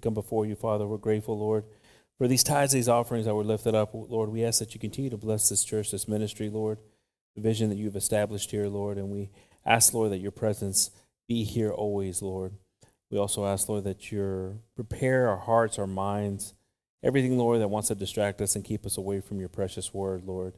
Come before you, Father. We're grateful, Lord, for these tithes, these offerings that were lifted up. Lord, we ask that you continue to bless this church, this ministry, Lord, the vision that you've established here, Lord. And we ask, Lord, that your presence be here always, Lord. We also ask, Lord, that you prepare our hearts, our minds, everything, Lord, that wants to distract us and keep us away from your precious word, Lord,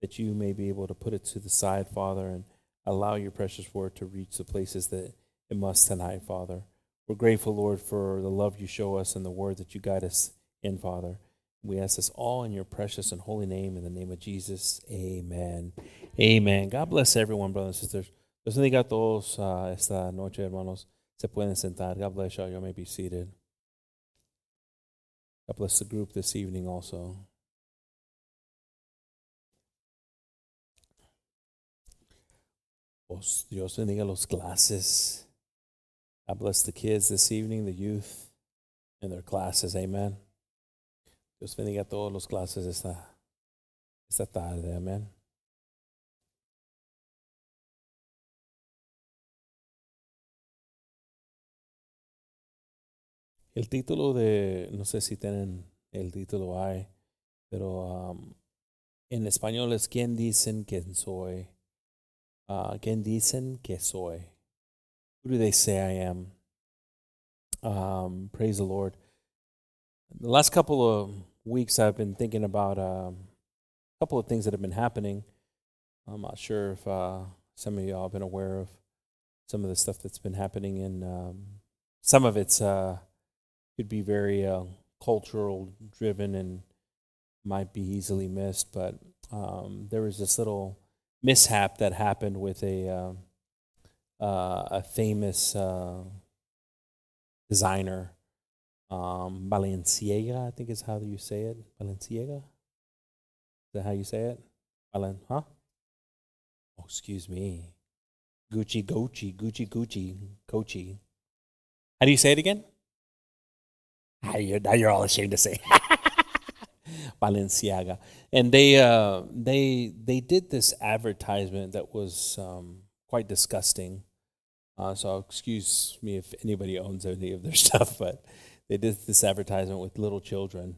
that you may be able to put it to the side, Father, and allow your precious word to reach the places that it must tonight, Father. We're grateful, Lord, for the love you show us and the word that you guide us in, Father. We ask this all in your precious and holy name, in the name of Jesus. Amen. Amen. God bless everyone, brothers and sisters. Los bendiga todos uh, esta noche, hermanos. Se pueden sentar. God bless you. You may be seated. God bless the group this evening also. Dios bendiga los clases. God bless the kids this evening, the youth, and their classes. Amen. Dios bendiga a todos los clases esta, esta tarde. Amén. El título de, no sé si tienen el título ahí, pero um, en español es ¿Quién dicen que soy? Uh, ¿Quién dicen que soy? Who do they say I am? Um, praise the Lord. The last couple of weeks, I've been thinking about um, a couple of things that have been happening. I'm not sure if uh, some of y'all have been aware of some of the stuff that's been happening, and um, some of it's uh, could be very uh, cultural driven and might be easily missed. But um, there was this little mishap that happened with a uh, a famous uh, designer, um, Balenciaga, I think is how you say it. Balenciaga. Is that how you say it? Balen, huh? Oh, excuse me. Gucci, Gucci, Gucci, Gucci, Gucci. How do you say it again? Now you're, now you're all ashamed to say. Balenciaga, and they uh, they they did this advertisement that was um, quite disgusting. Uh, so excuse me if anybody owns any of their stuff, but they did this advertisement with little children,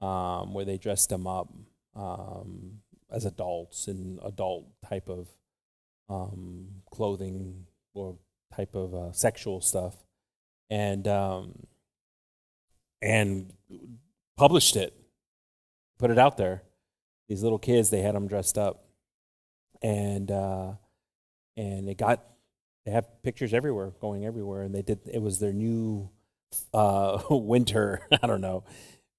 um, where they dressed them up um, as adults in adult type of um, clothing or type of uh, sexual stuff, and um, and published it, put it out there. These little kids, they had them dressed up, and uh, and it got they have pictures everywhere, going everywhere, and they did. It was their new uh, winter. I don't know,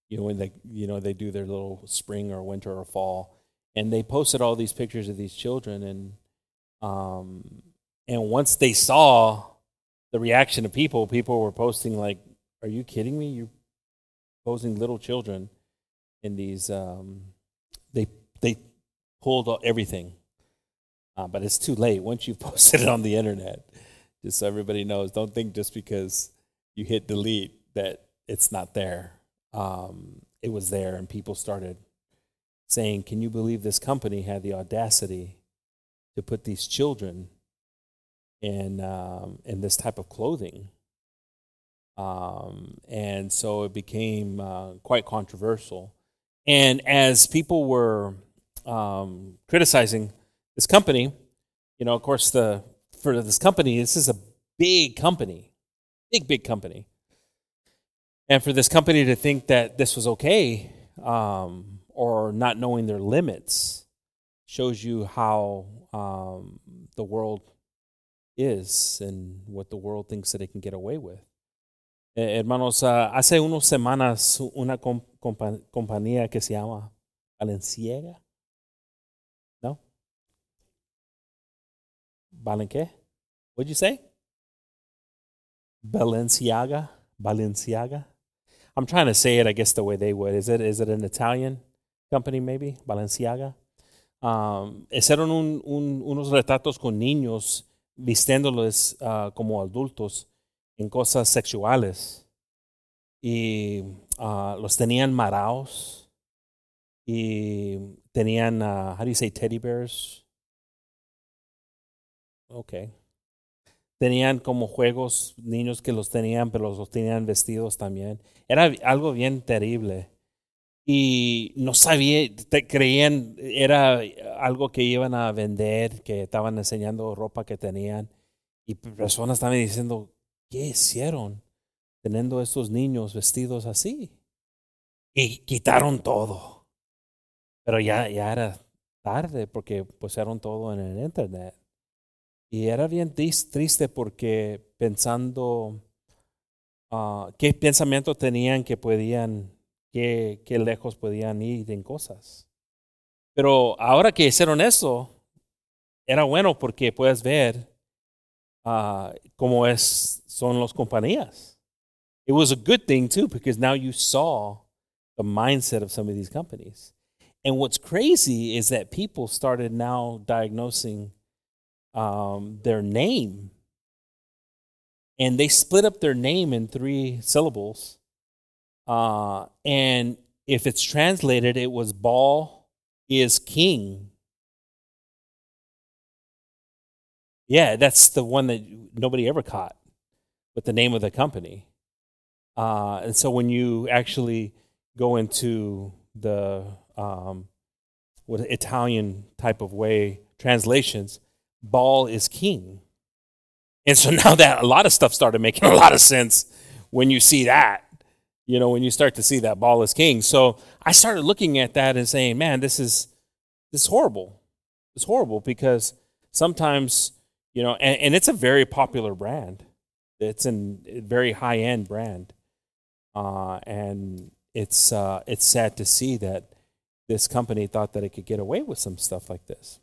you know when they you know they do their little spring or winter or fall, and they posted all these pictures of these children, and um, and once they saw the reaction of people, people were posting like, "Are you kidding me? You're posing little children in these." Um, they they pulled everything uh, but it's too late once you've posted it on the internet. Just so everybody knows, don't think just because you hit delete that it's not there. Um, it was there, and people started saying, "Can you believe this company had the audacity to put these children in um, in this type of clothing?" Um, and so it became uh, quite controversial. And as people were um, criticizing this company, you know, of course, the for this company, this is a big company, big big company, and for this company to think that this was okay um, or not knowing their limits shows you how um, the world is and what the world thinks that it can get away with. Eh, hermanos, uh, hace unas semanas una comp compañía que se llama Balenciaga Balen qué? What'd you say? Balenciaga? Balenciaga? I'm trying to say it, I guess, the way they would. Is it, is it an Italian company, maybe? Balenciaga? Um, unos retratos con niños vistiéndolos uh, como adultos en cosas sexuales. Y uh, los tenían maraos. Y tenían, uh, how do you say, teddy bears? Okay. tenían como juegos, niños que los tenían, pero los tenían vestidos también. Era algo bien terrible. Y no sabía, creían, era algo que iban a vender, que estaban enseñando ropa que tenían. Y personas estaban diciendo, ¿qué hicieron teniendo estos niños vestidos así? Y quitaron todo. Pero ya, ya era tarde porque pusieron todo en el internet. Y era bien triste porque pensando uh, qué pensamiento tenían que podían, qué, qué lejos podían ir en cosas. Pero ahora que hicieron eso, era bueno porque puedes ver uh, cómo es, son las compañías. It was a good thing too because now you saw the mindset of some of these companies. And what's crazy is that people started now diagnosing um, their name. And they split up their name in three syllables. Uh, and if it's translated, it was Baal is king. Yeah, that's the one that nobody ever caught with the name of the company. Uh, and so when you actually go into the um, what Italian type of way translations, Baal is king. And so now that a lot of stuff started making a lot of sense when you see that, you know, when you start to see that Baal is king. So I started looking at that and saying, man, this is this is horrible. It's horrible because sometimes, you know, and, and it's a very popular brand. It's a very high end brand. Uh, and it's uh, it's sad to see that this company thought that it could get away with some stuff like this.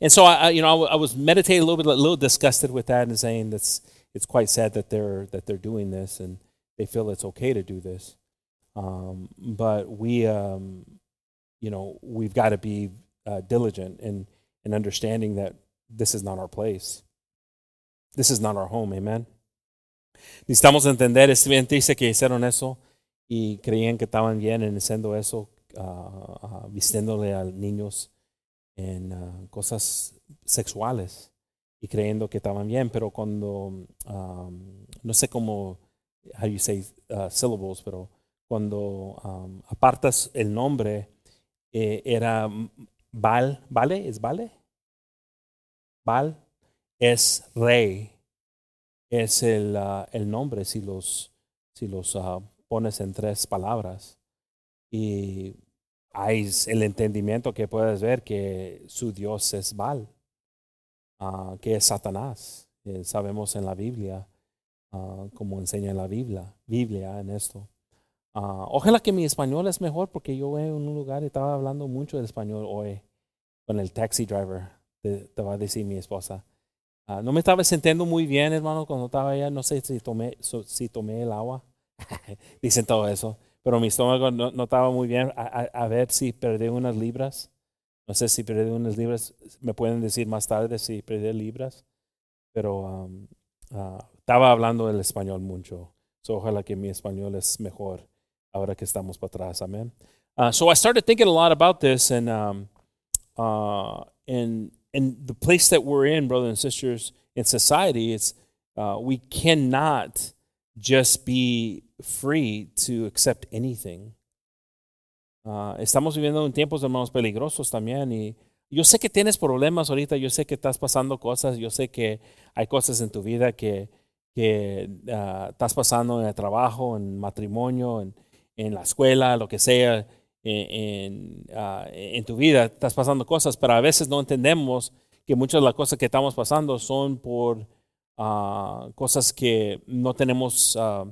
And so I, you know, I, was meditating a little bit, a little disgusted with that, and saying that's it's quite sad that they're that they're doing this, and they feel it's okay to do this. Um, but we, um, you know, we've got to be uh, diligent in in understanding that this is not our place. This is not our home. Amen. Necesitamos entender, triste que hicieron eso y creían que estaban bien en haciendo eso, uh, uh, vistiéndole a niños en uh, cosas sexuales y creyendo que estaban bien, pero cuando, um, no sé cómo, how you say uh, syllables, pero cuando um, apartas el nombre, eh, era Val, ¿vale? ¿Es vale? Val es rey, es el, uh, el nombre si los, si los uh, pones en tres palabras. Y hay el entendimiento que puedes ver que su Dios es Baal, uh, que es Satanás. Sabemos en la Biblia, uh, como enseña en la Biblia, Biblia en esto. Uh, ojalá que mi español es mejor porque yo en un lugar estaba hablando mucho de español hoy con el taxi driver, te, te va a decir mi esposa. no me estaba sintiendo muy bien, hermano, cuando estaba allá. No sé si tomé, si tomé el agua. Dicen todo eso pero mi estómago no, no estaba muy bien. A, a, ver si perdí unas libras. No sé si perdí unas libras. Me pueden decir más tarde si perdí libras. Pero um, uh, estaba hablando el español mucho. So, ojalá que mi español es mejor ahora que estamos para atrás. Amén. Uh, so I started thinking a lot about this and um, uh, and and the place that we're in, brothers and sisters, in society, it's we cannot just be free to accept anything. Uh, estamos viviendo en tiempos, hermanos, peligrosos también. Y yo sé que tienes problemas ahorita, yo sé que estás pasando cosas, yo sé que hay cosas en tu vida que, que uh, estás pasando en el trabajo, en matrimonio, en, en la escuela, lo que sea, en, uh, en tu vida, estás pasando cosas, pero a veces no entendemos que muchas de las cosas que estamos pasando son por uh, cosas que no tenemos uh,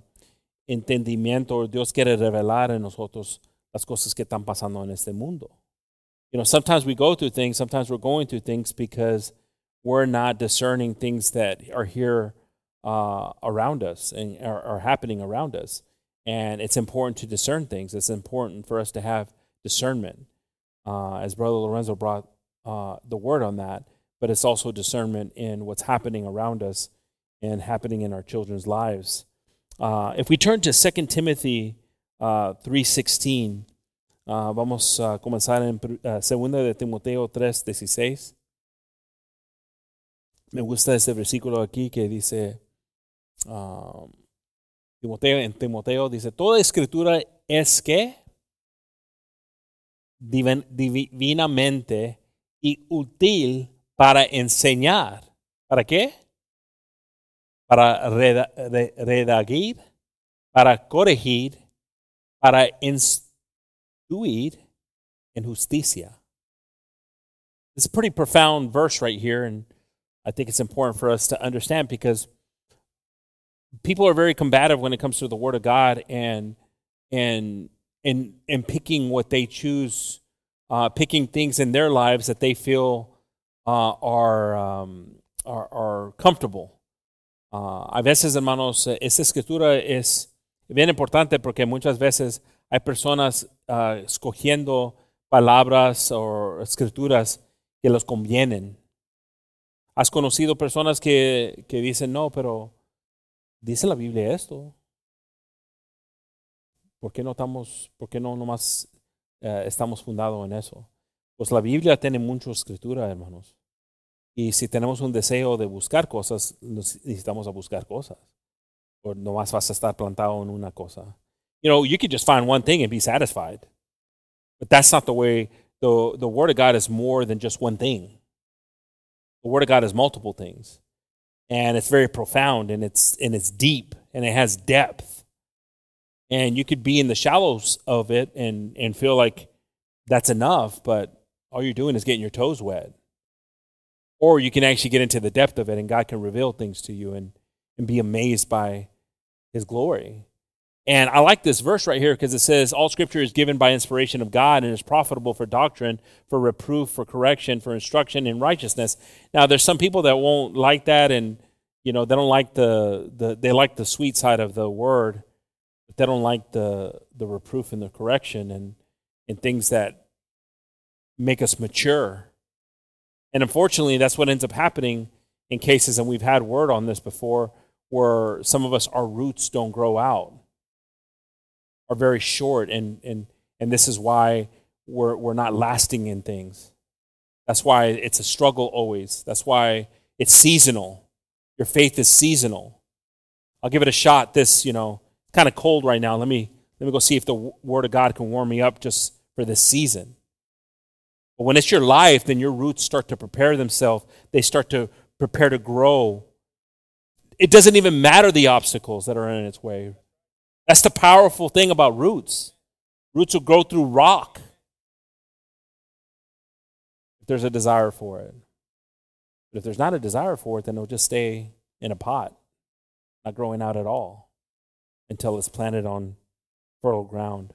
entendimiento, Dios quiere revelar en nosotros las cosas que están pasando en este mundo. You know, sometimes we go through things, sometimes we're going through things because we're not discerning things that are here uh, around us and are, are happening around us. And it's important to discern things. It's important for us to have discernment. Uh, as Brother Lorenzo brought uh, the word on that, but it's also discernment in what's happening around us and happening in our children's lives. Uh, if we turn to 2 Timothy uh, 3.16, uh, vamos a comenzar en uh, 2 de Timoteo 3.16. Me gusta ese versículo aquí que dice, um, Timoteo, en Timoteo dice, toda escritura es que divin, divinamente y útil para enseñar. ¿Para qué? Para redagir, para corregir, para instruir en justicia. It's a pretty profound verse right here, and I think it's important for us to understand because people are very combative when it comes to the Word of God and and and and picking what they choose, uh, picking things in their lives that they feel uh, are, um, are comfortable. Uh, a veces, hermanos, esta escritura es bien importante porque muchas veces hay personas uh, escogiendo palabras o escrituras que los convienen. Has conocido personas que, que dicen, no, pero dice la Biblia esto. ¿Por qué no estamos, por qué no nomás eh, estamos fundados en eso? Pues la Biblia tiene mucha escritura, hermanos. Y si tenemos un deseo de buscar cosas, necesitamos a buscar cosas. O nomás vas a estar plantado en una cosa. You know, you could just find one thing and be satisfied. But that's not the way the, the Word of God is more than just one thing. The Word of God is multiple things. And it's very profound and it's and it's deep and it has depth. And you could be in the shallows of it and, and feel like that's enough, but all you're doing is getting your toes wet. Or you can actually get into the depth of it and God can reveal things to you and, and be amazed by his glory. And I like this verse right here because it says, All scripture is given by inspiration of God and is profitable for doctrine, for reproof, for correction, for instruction in righteousness. Now, there's some people that won't like that and, you know, they don't like the, the they like the sweet side of the word, but they don't like the, the reproof and the correction and, and things that make us mature. And unfortunately, that's what ends up happening in cases, and we've had word on this before, where some of us, our roots don't grow out are very short, and, and, and this is why we're, we're not lasting in things. That's why it's a struggle always. That's why it's seasonal. Your faith is seasonal. I'll give it a shot. This, you know, kind of cold right now. Let me let me go see if the Word of God can warm me up just for this season. But when it's your life, then your roots start to prepare themselves. They start to prepare to grow. It doesn't even matter the obstacles that are in its way. That's the powerful thing about roots. Roots will grow through rock if there's a desire for it. But if there's not a desire for it, then it'll just stay in a pot, not growing out at all until it's planted on fertile ground.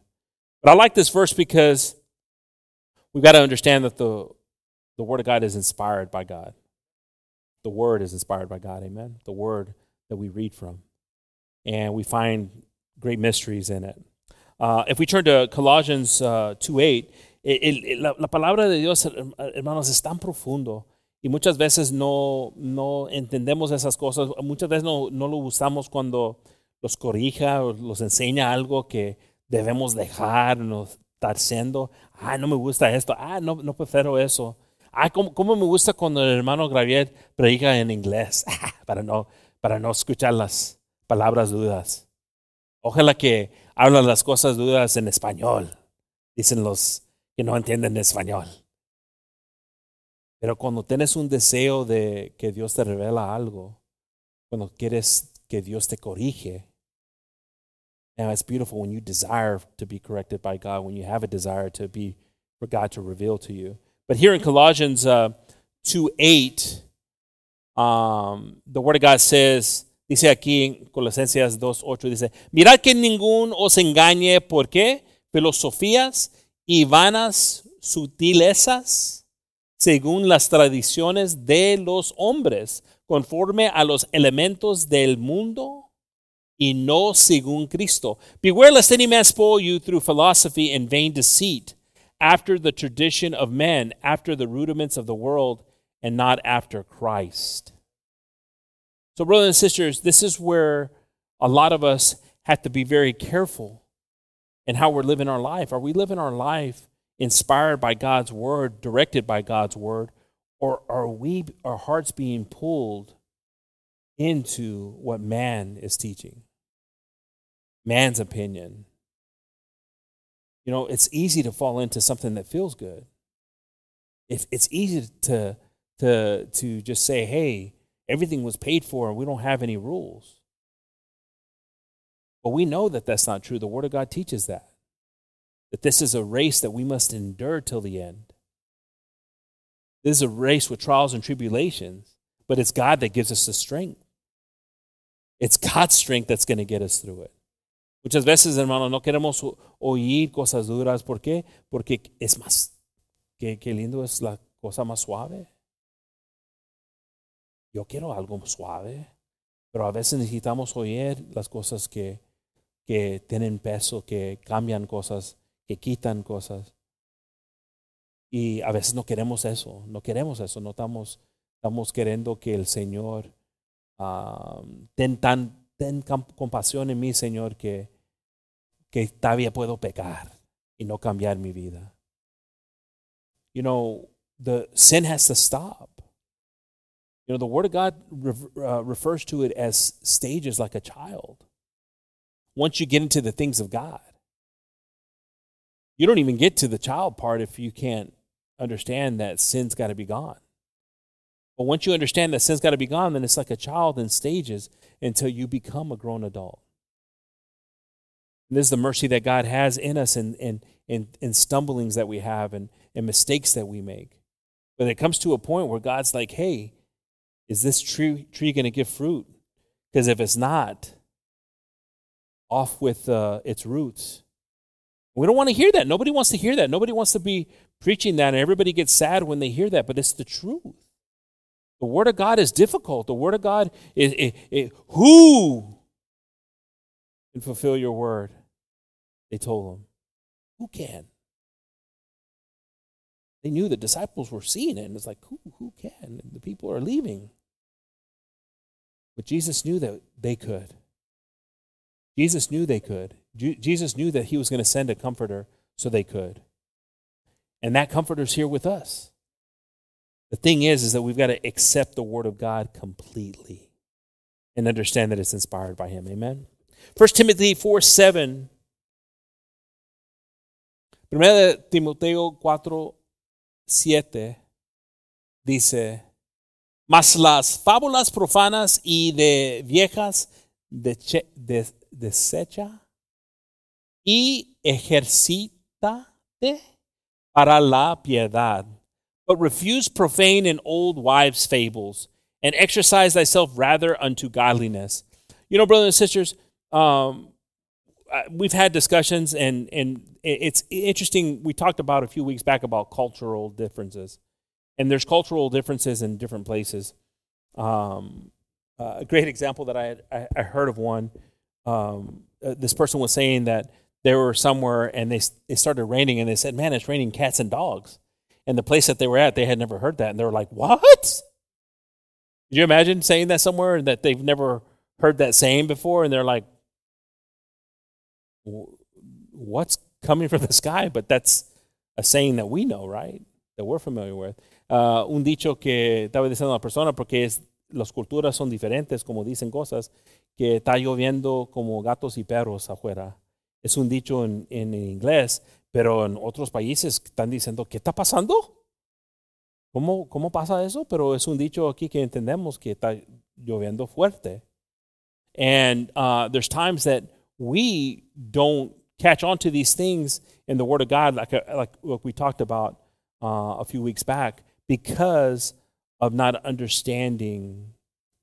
But I like this verse because we've got to understand that the, the Word of God is inspired by God. The Word is inspired by God, amen? The Word that we read from. And we find great mysteries in it. Uh, if we turn to Colossians uh, 2.8, la, la, palabra de Dios, hermanos, es tan profundo y muchas veces no, no entendemos esas cosas. Muchas veces no, no lo usamos cuando los corrija o los enseña algo que debemos dejar, no haciendo. Ah, no me gusta esto. Ah, no, no prefiero eso. Ah, ¿cómo, cómo me gusta cuando el hermano Gabriel predica en inglés para, no, para no escuchar las palabras dudas. Ojalá que hablan las cosas duras en español, dicen los que no entienden español. Pero cuando tienes un deseo de que Dios te revela algo, cuando quieres que Dios te corrige, now it's beautiful when you desire to be corrected by God, when you have a desire to be for God to reveal to you. But here in Colossians uh, 2 8, um, the Word of God says, Dice aquí en Colosenses 2.8, dice, mirad que ningún os engañe, porque? Filosofías y vanas sutilezas, según las tradiciones de los hombres, conforme a los elementos del mundo y no según Cristo. Beware lest any man spoil you through philosophy and vain deceit, after the tradition of men, after the rudiments of the world, and not after Christ. So, brothers and sisters, this is where a lot of us have to be very careful in how we're living our life. Are we living our life inspired by God's word, directed by God's word, Or are we, our hearts being pulled into what man is teaching? Man's opinion. You know, it's easy to fall into something that feels good. If it's easy to to to just say, "Hey, everything was paid for and we don't have any rules." But we know that that's not true. The word of God teaches that. That this is a race that we must endure till the end. This is a race with trials and tribulations, but it's God that gives us the strength. It's God's strength that's going to get us through it. Muchas veces, hermano, no queremos oír cosas duras. ¿Por qué? Porque es más, qué, qué lindo es la cosa más suave. Yo quiero algo suave, pero a veces necesitamos oír las cosas que, que tienen peso, que cambian cosas, que quitan cosas. Y a veces no queremos eso, no queremos eso, no estamos, estamos queriendo que el Señor uh, ten, tan, ten compasión en mí, Señor, que, que todavía puedo pecar y no cambiar mi vida. You know, the sin has to stop. You know, the Word of God uh, refers to it as stages like a child. Once you get into the things of God, you don't even get to the child part if you can't understand that sin's got to be gone. But once you understand that sin's got to be gone, then it's like a child in stages until you become a grown adult. And this is the mercy that God has in us and, and, and, and stumblings that we have and, and mistakes that we make. But it comes to a point where God's like, hey, is this tree, tree going to give fruit? Because if it's not, off with uh, its roots. We don't want to hear that. Nobody wants to hear that. Nobody wants to be preaching that, and everybody gets sad when they hear that, but it's the truth. The Word of God is difficult. The Word of God is, who can fulfill your word? They told him, Who can? They knew the disciples were seeing it, and it's like, Who, who can? And the people are leaving. But Jesus knew that they could. Jesus knew they could. Jesus knew that he was going to send a comforter so they could. And that comforter's here with us. The thing is, is that we've got to accept the word of God completely and understand that it's inspired by him. Amen. 1 Timothy 4 7. Primera de Timoteo 4, 7 dice, mas las fábulas profanas y de viejas desecha y ejercítate para la piedad. But refuse profane and old wives' fables, and exercise thyself rather unto godliness. You know, brothers and sisters, um, we've had discussions, and, and it's interesting. We talked about a few weeks back about cultural differences, and there's cultural differences in different places. Um, uh, a great example that I, had, I, I heard of one. Um, uh, this person was saying that they were somewhere and they it started raining and they said, "Man, it's raining cats and dogs." And the place that they were at, they had never heard that, and they were like, "What?" Did you imagine saying that somewhere that they've never heard that saying before, and they're like, "What's coming from the sky?" But that's a saying that we know, right? That we're familiar with. Uh, un dicho que estaba diciendo una persona porque es las culturas son diferentes, como dicen cosas, que está lloviendo como gatos y perros afuera. Es un dicho en, en inglés, pero en otros países están diciendo, ¿qué está pasando? ¿Cómo, ¿Cómo pasa eso? Pero es un dicho aquí que entendemos que está lloviendo fuerte. And uh, there's times that we don't catch on to these things in the Word of God, like, uh, like what we talked about uh, a few weeks back, because of not understanding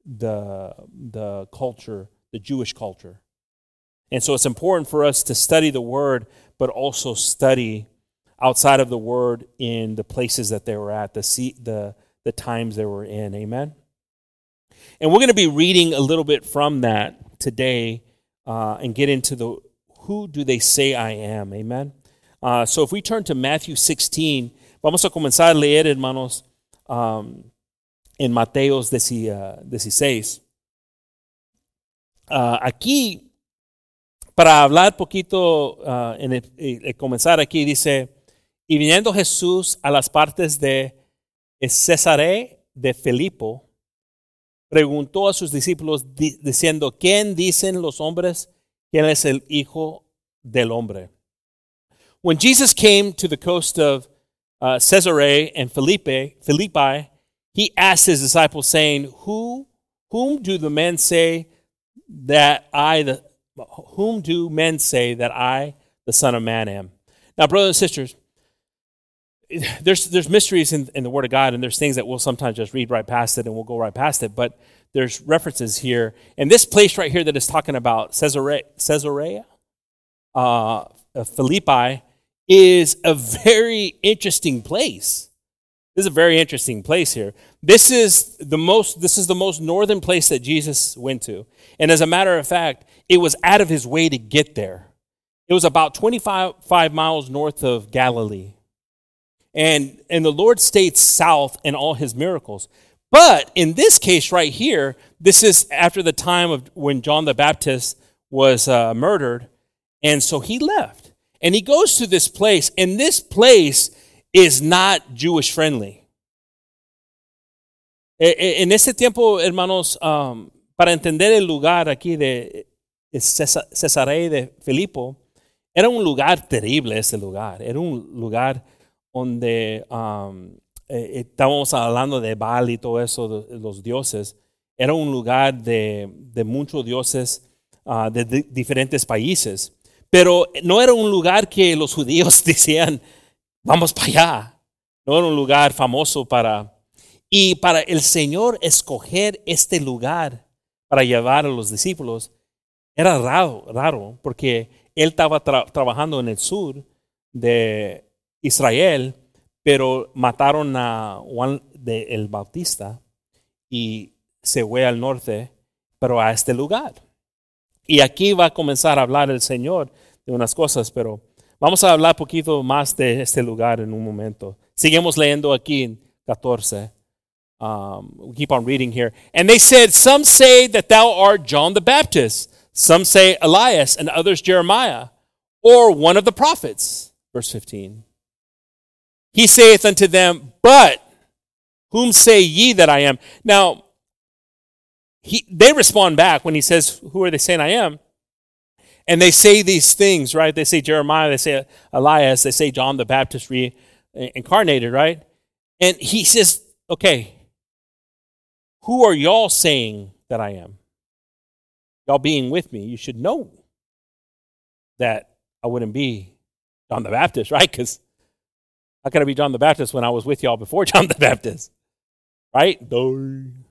the, the culture, the Jewish culture. And so it's important for us to study the Word, but also study outside of the Word in the places that they were at, the, the, the times they were in. Amen? And we're going to be reading a little bit from that today uh, and get into the who do they say I am? Amen? Uh, so if we turn to Matthew 16, vamos a comenzar a leer, hermanos, um, en Mateos 16. Uh, aquí, para hablar poquito, uh, en comenzar aquí, dice, y viniendo Jesús a las partes de Cesare de Filipo, preguntó a sus discípulos diciendo, ¿quién dicen los hombres quién es el Hijo del Hombre? When Jesus came to the coast of uh, Caesarea and Philippi, Philippi, he asked his disciples, saying, Who, Whom do the men say that I, the, whom do men say that I, the Son of Man, am? Now, brothers and sisters, there's, there's mysteries in, in the Word of God, and there's things that we'll sometimes just read right past it and we'll go right past it, but there's references here. And this place right here that is talking about Caesarea, Caesarea uh, Philippi, is a very interesting place. This is a very interesting place here. This is the most this is the most northern place that Jesus went to. And as a matter of fact, it was out of his way to get there. It was about 25 miles north of Galilee. And and the Lord stayed south in all his miracles. But in this case right here, this is after the time of when John the Baptist was uh, murdered, and so he left. And he goes to this place, and this place is not Jewish friendly. En ese tiempo, hermanos, um, para entender el lugar aquí de Cesarea de Filipo, era un lugar terrible ese lugar. Era un lugar donde um, eh, estábamos hablando de Baal y todo eso, de, los dioses. Era un lugar de, de muchos dioses uh, de, de diferentes países. Pero no era un lugar que los judíos decían, vamos para allá. No era un lugar famoso para... Y para el Señor escoger este lugar para llevar a los discípulos era raro, raro porque Él estaba trabajando en el sur de Israel, pero mataron a Juan de el Bautista y se fue al norte, pero a este lugar. Y aquí va a comenzar a hablar el Señor de unas cosas, pero vamos a hablar poquito más de este lugar en un momento. Seguimos leyendo aquí en 14. Um, we keep on reading here. And they said, Some say that thou art John the Baptist, some say Elias, and others Jeremiah, or one of the prophets. Verse 15. He saith unto them, But whom say ye that I am? Now, he, they respond back when he says, Who are they saying I am? And they say these things, right? They say Jeremiah, they say Elias, they say John the Baptist reincarnated, eh, right? And he says, okay, who are y'all saying that I am? Y'all being with me, you should know that I wouldn't be John the Baptist, right? Because how could I be John the Baptist when I was with y'all before John the Baptist? Right? Isn't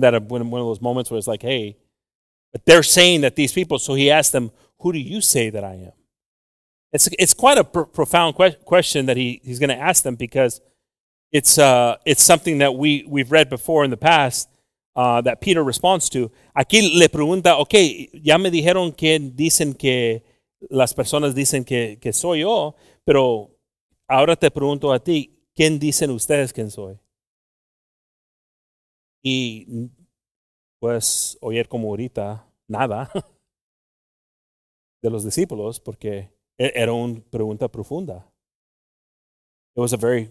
that one of those moments where it's like, hey, but they're saying that these people, so he asked them, Who do you say that I am? It's, it's quite a pr- profound que- question that he, he's going to ask them because it's, uh, it's something that we, we've read before in the past uh, that Peter responds to. Aquí le pregunta, ok, ya me dijeron que dicen que las personas dicen que, que soy yo, pero ahora te pregunto a ti, ¿quién dicen ustedes quién soy? Y pues oír como ahorita nada de los discípulos porque e-, era una pregunta profunda. It was a very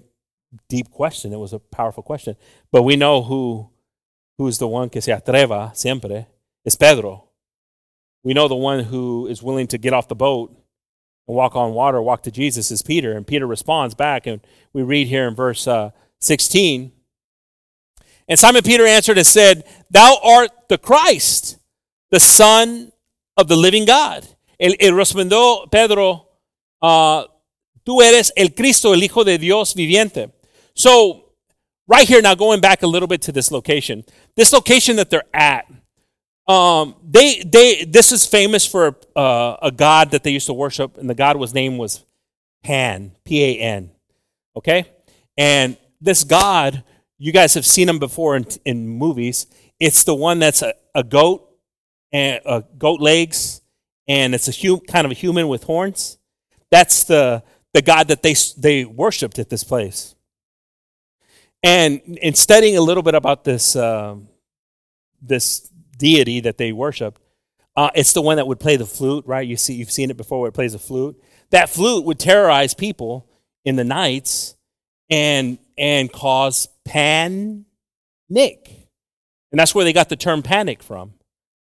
deep question. It was a powerful question. But we know who who's the one que se atreva siempre. Es Pedro. We know the one who is willing to get off the boat and walk on water, walk to Jesus is Peter. And Peter responds back. And we read here in verse uh, 16 and Simon Peter answered and said, Thou art the Christ, the Son of the living God. El, el respondió Pedro, uh, Tú eres el Cristo, el Hijo de Dios viviente. So, right here, now going back a little bit to this location, this location that they're at, um, they, they, this is famous for uh, a god that they used to worship, and the god was name was Pan, P A N. Okay? And this god you guys have seen him before in, in movies. It's the one that's a, a goat and uh, goat legs, and it's a kind of a human with horns. That's the the God that they they worshipped at this place. And in studying a little bit about this uh, this deity that they worshiped, uh, it's the one that would play the flute, right? You see, you've seen it before where it plays a flute. That flute would terrorize people in the nights and and cause panic. And that's where they got the term panic from.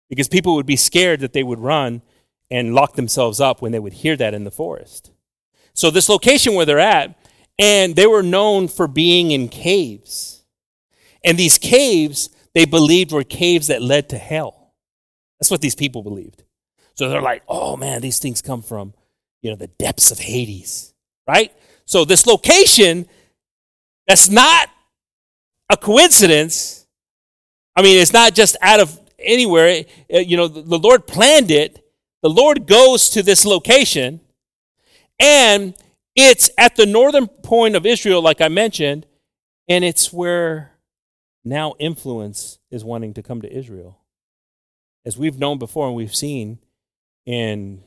Because people would be scared that they would run and lock themselves up when they would hear that in the forest. So, this location where they're at, and they were known for being in caves. And these caves, they believed were caves that led to hell. That's what these people believed. So they're like, oh man, these things come from, you know, the depths of Hades, right? So this location, that's not a coincidence. I mean, it's not just out of anywhere. You know, the Lord planned it. The Lord goes to this location, and it's at the northern point of Israel, like I mentioned, and it's where now influence is wanting to come to Israel. As we've known before and we've seen in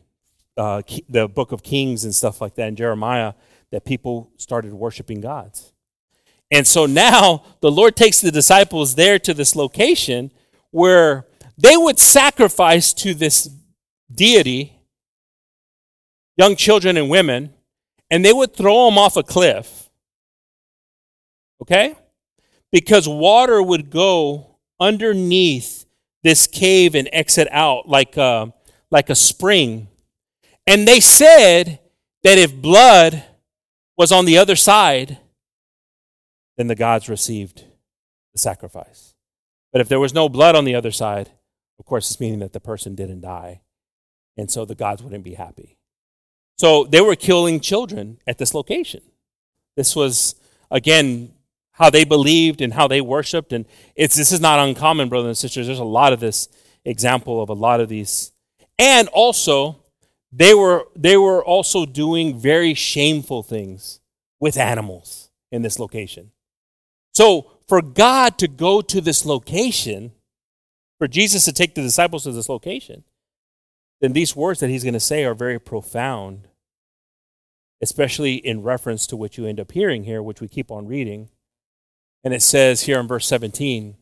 uh, the book of Kings and stuff like that, in Jeremiah, that people started worshiping gods. And so now the Lord takes the disciples there to this location where they would sacrifice to this deity young children and women, and they would throw them off a cliff. Okay? Because water would go underneath this cave and exit out like a, like a spring. And they said that if blood was on the other side, then the gods received the sacrifice. But if there was no blood on the other side, of course, it's meaning that the person didn't die. And so the gods wouldn't be happy. So they were killing children at this location. This was, again, how they believed and how they worshiped. And it's, this is not uncommon, brothers and sisters. There's a lot of this example of a lot of these. And also, they were, they were also doing very shameful things with animals in this location. So for God to go to this location, for Jesus to take the disciples to this location, then these words that he's going to say are very profound, especially in reference to what you end up hearing here, which we keep on reading. And it says here in verse 17,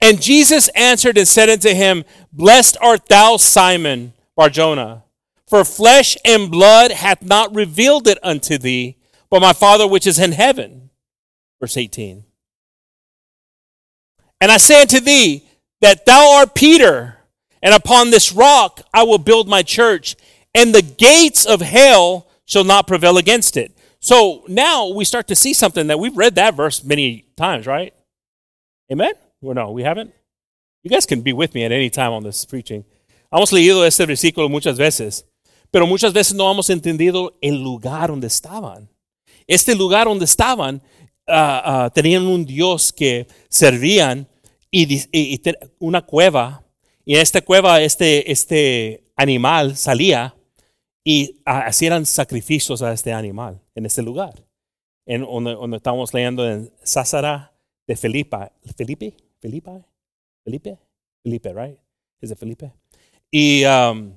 And Jesus answered and said unto him, Blessed art thou, Simon Barjona, for flesh and blood hath not revealed it unto thee, but my Father which is in heaven. Verse 18. And I say unto thee that thou art Peter, and upon this rock I will build my church, and the gates of hell shall not prevail against it. So now we start to see something that we've read that verse many times, right? Amen? Well, no, we haven't. You guys can be with me at any time on this preaching. Hemos leído este versículo muchas veces, pero muchas veces no hemos entendido el lugar donde estaban. Este lugar donde estaban uh, uh, tenían un Dios que servían y, y, y, una cueva. Y en esta cueva este, este animal salía y hacían sacrificios a este animal en este lugar. En donde, donde estamos leyendo en Sásara de Felipa. ¿Felipe? ¿Felipe? ¿Felipe? Felipe, right? ¿Es de Felipe? Y um,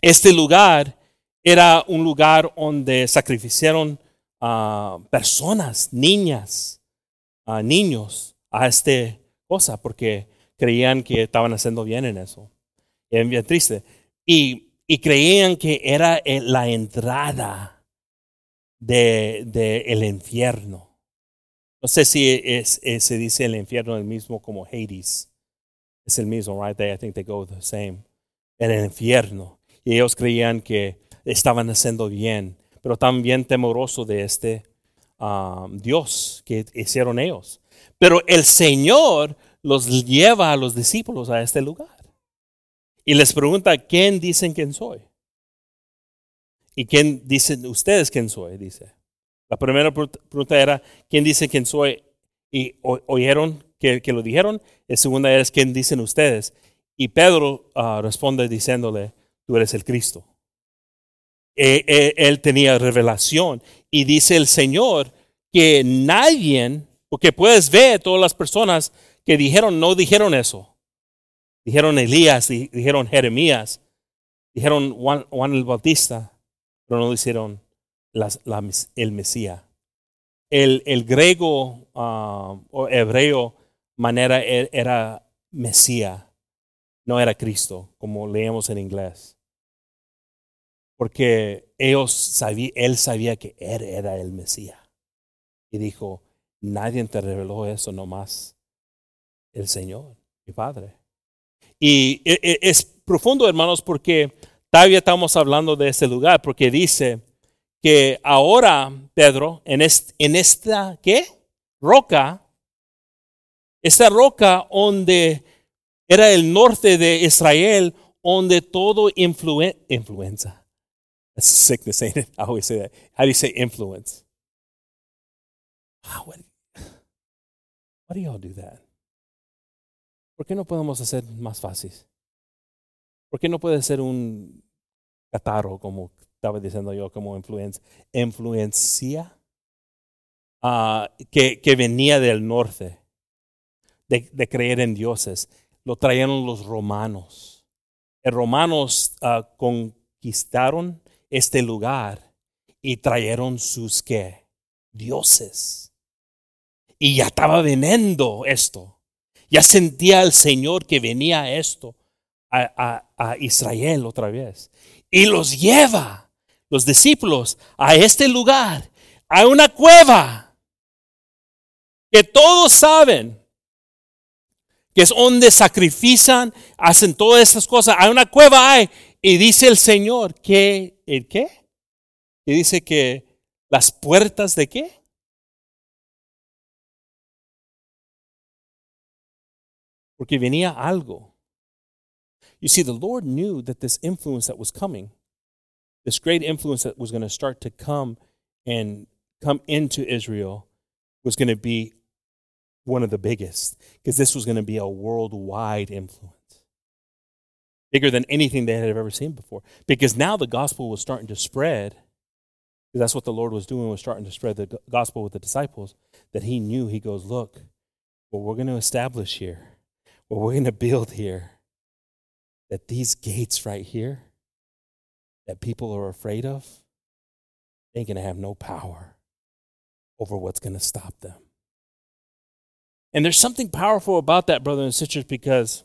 este lugar era un lugar donde sacrificaron uh, personas, niñas, uh, niños a esta cosa porque creían que estaban haciendo bien en eso. Y es bien triste. Y, y creían que era la entrada del de, el infierno. No sé si es, es, se dice el infierno el mismo como Hades. Es el mismo, right? I think they go the same. El infierno. Y ellos creían que estaban haciendo bien pero también temoroso de este um, Dios que hicieron ellos. Pero el Señor los lleva a los discípulos a este lugar. Y les pregunta, ¿quién dicen quién soy? ¿Y quién dicen ustedes quién soy? Dice. La primera pregunta era, ¿quién dice quién soy? Y oyeron que, lo dijeron. La segunda es, ¿quién dicen ustedes? Y Pedro uh, responde diciéndole, tú eres el Cristo. Eh, eh, él tenía revelación. Y dice el Señor que nadie, porque puedes ver todas las personas que dijeron, no dijeron eso. Dijeron Elías, dijeron Jeremías, dijeron Juan, el Bautista, pero no dijeron el Mesías. El, el griego ah, o hebreo manera e, era Mesías, no era Cristo, como leemos en inglés porque ellos sabía, él sabía que él era el Mesías. Y dijo, Nadie te reveló eso nomás. El Señor, mi Padre. Y e, e, es profundo, hermanos, porque todavía estamos hablando de ese lugar, porque dice que ahora, Pedro, en, en esta, ¿qué? Roca, esta roca donde era el norte de Israel, donde todo influen, influenza. That's sickness, ain't it? I always say that. How do you say influence? what, why do y'all do that? ¿Por qué no podemos hacer más fácil? ¿Por qué no puede ser un catarro, como estaba diciendo yo, como influencia, uh, que, venía del norte, de, creer en dioses? Lo trajeron los romanos. Los romanos uh, conquistaron este lugar y trajeron sus ¿qué? dioses. Y ya estaba viniendo esto. Ya sentía el Señor que venía esto a, Israel otra vez. Y los lleva, los discípulos, a este lugar, a una cueva que todos saben que es donde sacrifican, hacen todas estas cosas. Hay una cueva hay. Y dice el Señor que, ¿el qué? Y dice que las puertas de qué? Porque venía algo. You see, the Lord knew that this influence that was coming, this great influence that was going to start to come and come into Israel, was going to be one of the biggest, because this was going to be a worldwide influence. Bigger than anything they had ever seen before. Because now the gospel was starting to spread. That's what the Lord was doing, was starting to spread the gospel with the disciples. That he knew, he goes, Look, what we're going to establish here what we're going to build here that these gates right here that people are afraid of, ain't going to have no power over what's going to stop them. And there's something powerful about that, brothers and sisters, because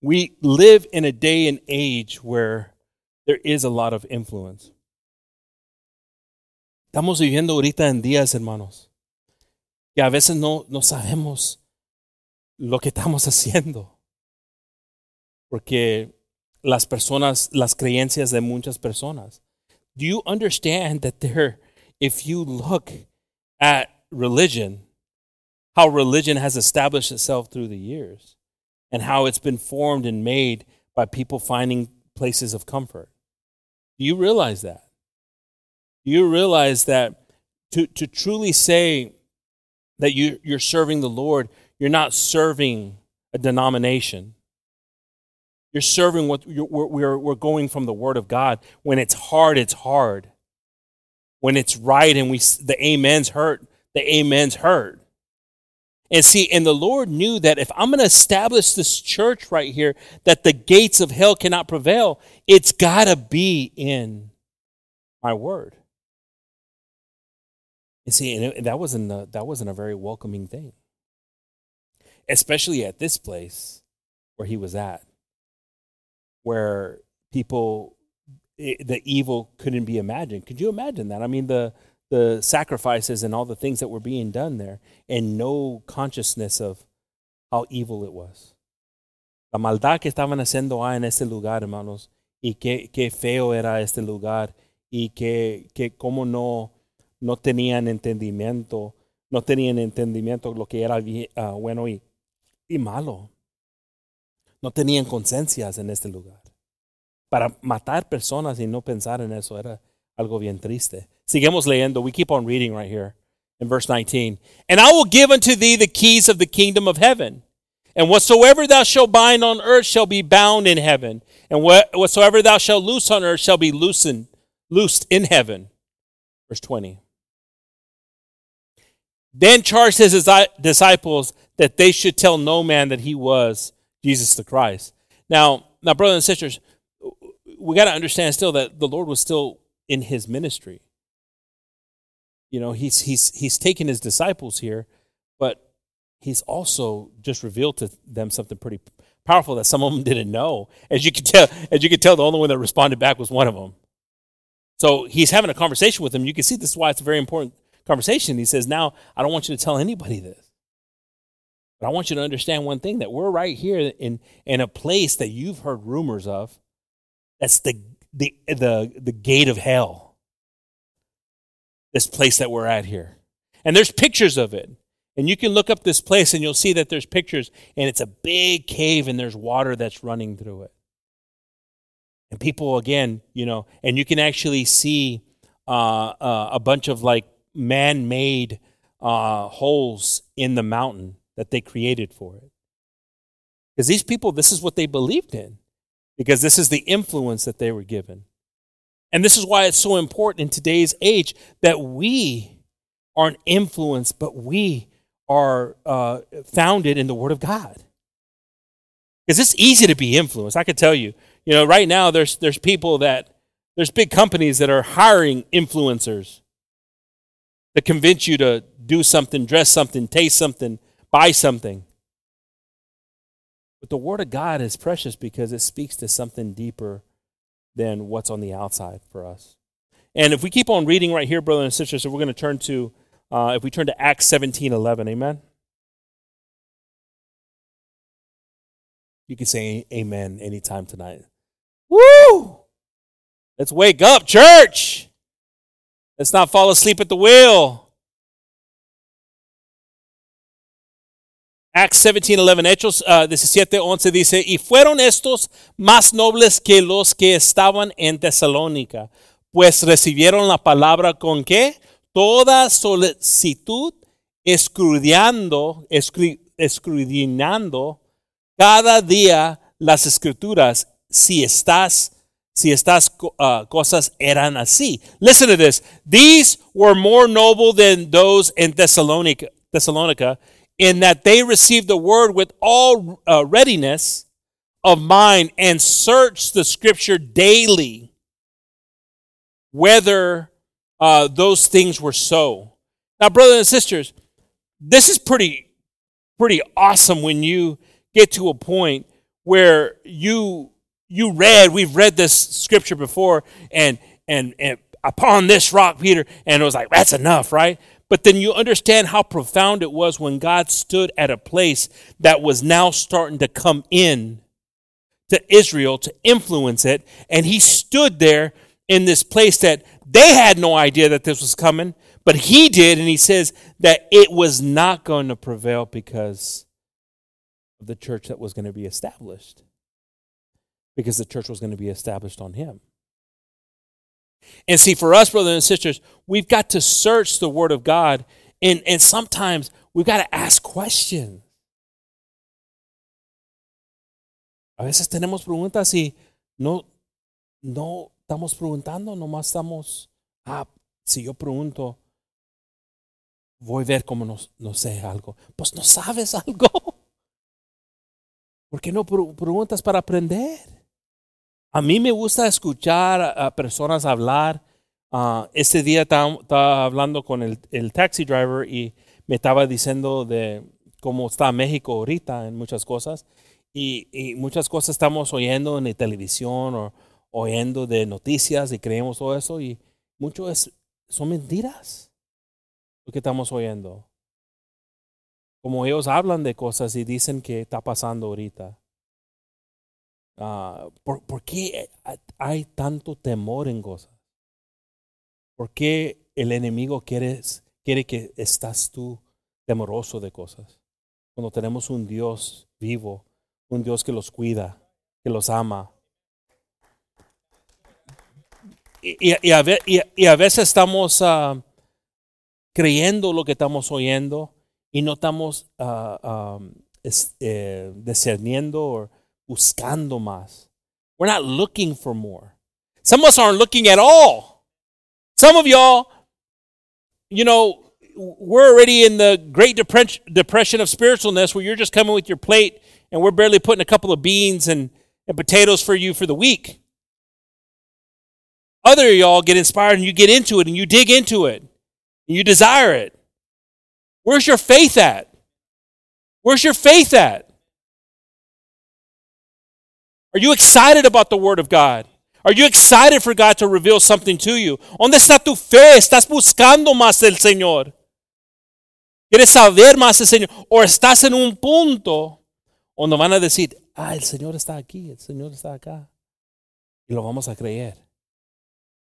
we live in a day and age where there is a lot of influence. Estamos viviendo ahorita en días, hermanos, que a veces no, no sabemos lo que estamos haciendo. Porque las personas, las creencias de muchas personas. Do you understand that there, if you look at religion, how religion has established itself through the years, and how it's been formed and made by people finding places of comfort? Do you realize that? Do you realize that to, to truly say that you, you're serving the Lord, you're not serving a denomination. You're serving what we're, we're going from the Word of God. When it's hard, it's hard. When it's right and we the amens hurt, the amens hurt. And see, and the Lord knew that if I'm going to establish this church right here, that the gates of hell cannot prevail, it's got to be in my word. And see, and that wasn't a, that wasn't a very welcoming thing especially at this place where he was at, where people, the evil couldn't be imagined. Could you imagine that? I mean, the, the sacrifices and all the things that were being done there, and no consciousness of how evil it was. La maldad que estaban haciendo en ese lugar, hermanos, y qué, qué feo era este lugar, y que, que cómo no, no tenían entendimiento, no tenían entendimiento lo que era uh, bueno y, y malo. No tenían conciencias en este lugar. Para matar personas y no pensar en eso era algo bien triste. Seguimos leyendo. We keep on reading right here in verse 19. And I will give unto thee the keys of the kingdom of heaven. And whatsoever thou shalt bind on earth shall be bound in heaven. And whatsoever thou shalt loose on earth shall be loosened, loosed in heaven. Verse 20. Then charged his disciples that they should tell no man that he was Jesus the Christ. Now, now, brothers and sisters, we got to understand still that the Lord was still in his ministry. You know, he's he's he's taken his disciples here, but he's also just revealed to them something pretty powerful that some of them didn't know. As you can tell, as you can tell, the only one that responded back was one of them. So he's having a conversation with them. You can see this is why it's very important conversation. He says, Now, I don't want you to tell anybody this. But I want you to understand one thing that we're right here in, in a place that you've heard rumors of. That's the, the, the, the gate of hell. This place that we're at here. And there's pictures of it. And you can look up this place and you'll see that there's pictures, and it's a big cave and there's water that's running through it. And people, again, you know, and you can actually see uh, uh, a bunch of like man made uh, holes in the mountain that they created for it. Because these people, this is what they believed in, because this is the influence that they were given. And this is why it's so important in today's age that we aren't influenced, but we are uh, founded in the Word of God. Because it's easy to be influenced. I can tell you, you know, right now there's there's people that there's big companies that are hiring influencers to convince you to do something, dress something, taste something, buy something. But the Word of God is precious because it speaks to something deeper than what's on the outside for us. And if we keep on reading right here, brothers and sisters, so we're going to turn to, uh, if we turn to Acts 17 11, amen? You can say amen anytime tonight. Woo! Let's wake up, church! Let's not fall asleep at the wheel. Acts 17, 11, Hechos uh, 17, 11 dice, y fueron estos más nobles que los que estaban en Tesalónica, pues recibieron la palabra con qué? Toda solicitud, escudriñando, escudriñando cada día las escrituras, si estás si estas uh, cosas eran así. Listen to this. These were more noble than those in Thessalonica, Thessalonica in that they received the word with all uh, readiness of mind and searched the scripture daily whether uh, those things were so. Now, brothers and sisters, this is pretty, pretty awesome when you get to a point where you you read we've read this scripture before and and and upon this rock peter and it was like that's enough right but then you understand how profound it was when God stood at a place that was now starting to come in to Israel to influence it. And he stood there in this place that they had no idea that this was coming, but he did. And he says that it was not going to prevail because of the church that was going to be established, because the church was going to be established on him. And see, for us, brothers and sisters, we've got to search the Word of God, and, and sometimes we've got to ask questions. A veces tenemos preguntas y no, no estamos preguntando, nomás estamos, ah, si yo pregunto, voy a ver cómo no, no sé algo. Pues no sabes algo. ¿Por qué no preguntas para aprender? A mí me gusta escuchar a, personas hablar. Uh, este día estaba, hablando con el, taxi driver y me estaba diciendo de cómo está México ahorita en muchas cosas. Y, muchas cosas estamos oyendo en la televisión o oyendo de noticias y creemos todo eso. Y mucho son mentiras lo que estamos oyendo. Como ellos hablan de cosas y dicen que está pasando ahorita. Uh, ¿por, ¿por, qué hay tanto temor en cosas? ¿Por qué el enemigo quiere, quiere que estás tú temoroso de cosas? Cuando tenemos un Dios vivo, un Dios que los cuida, que los ama. Y, y, a, veces estamos uh, creyendo lo que estamos oyendo y no estamos es, eh, discerniendo buscando más. We're not looking for more. Some of us aren't looking at all. Some of y'all, you know, we're already in the great depression of spiritualness where you're just coming with your plate and we're barely putting a couple of beans and, and potatoes for you for the week. Other y'all get inspired and you get into it and you dig into it and you desire it. Where's your faith at? Where's your faith at? Are you excited about the Word of God? Are you excited for God to reveal something to you? ¿Dónde está tu fe? ¿Estás buscando más del Señor? ¿Quieres saber más del Señor? ¿O estás en un punto donde van a decir, ah, el Señor está aquí, el Señor está acá? Y lo vamos a creer.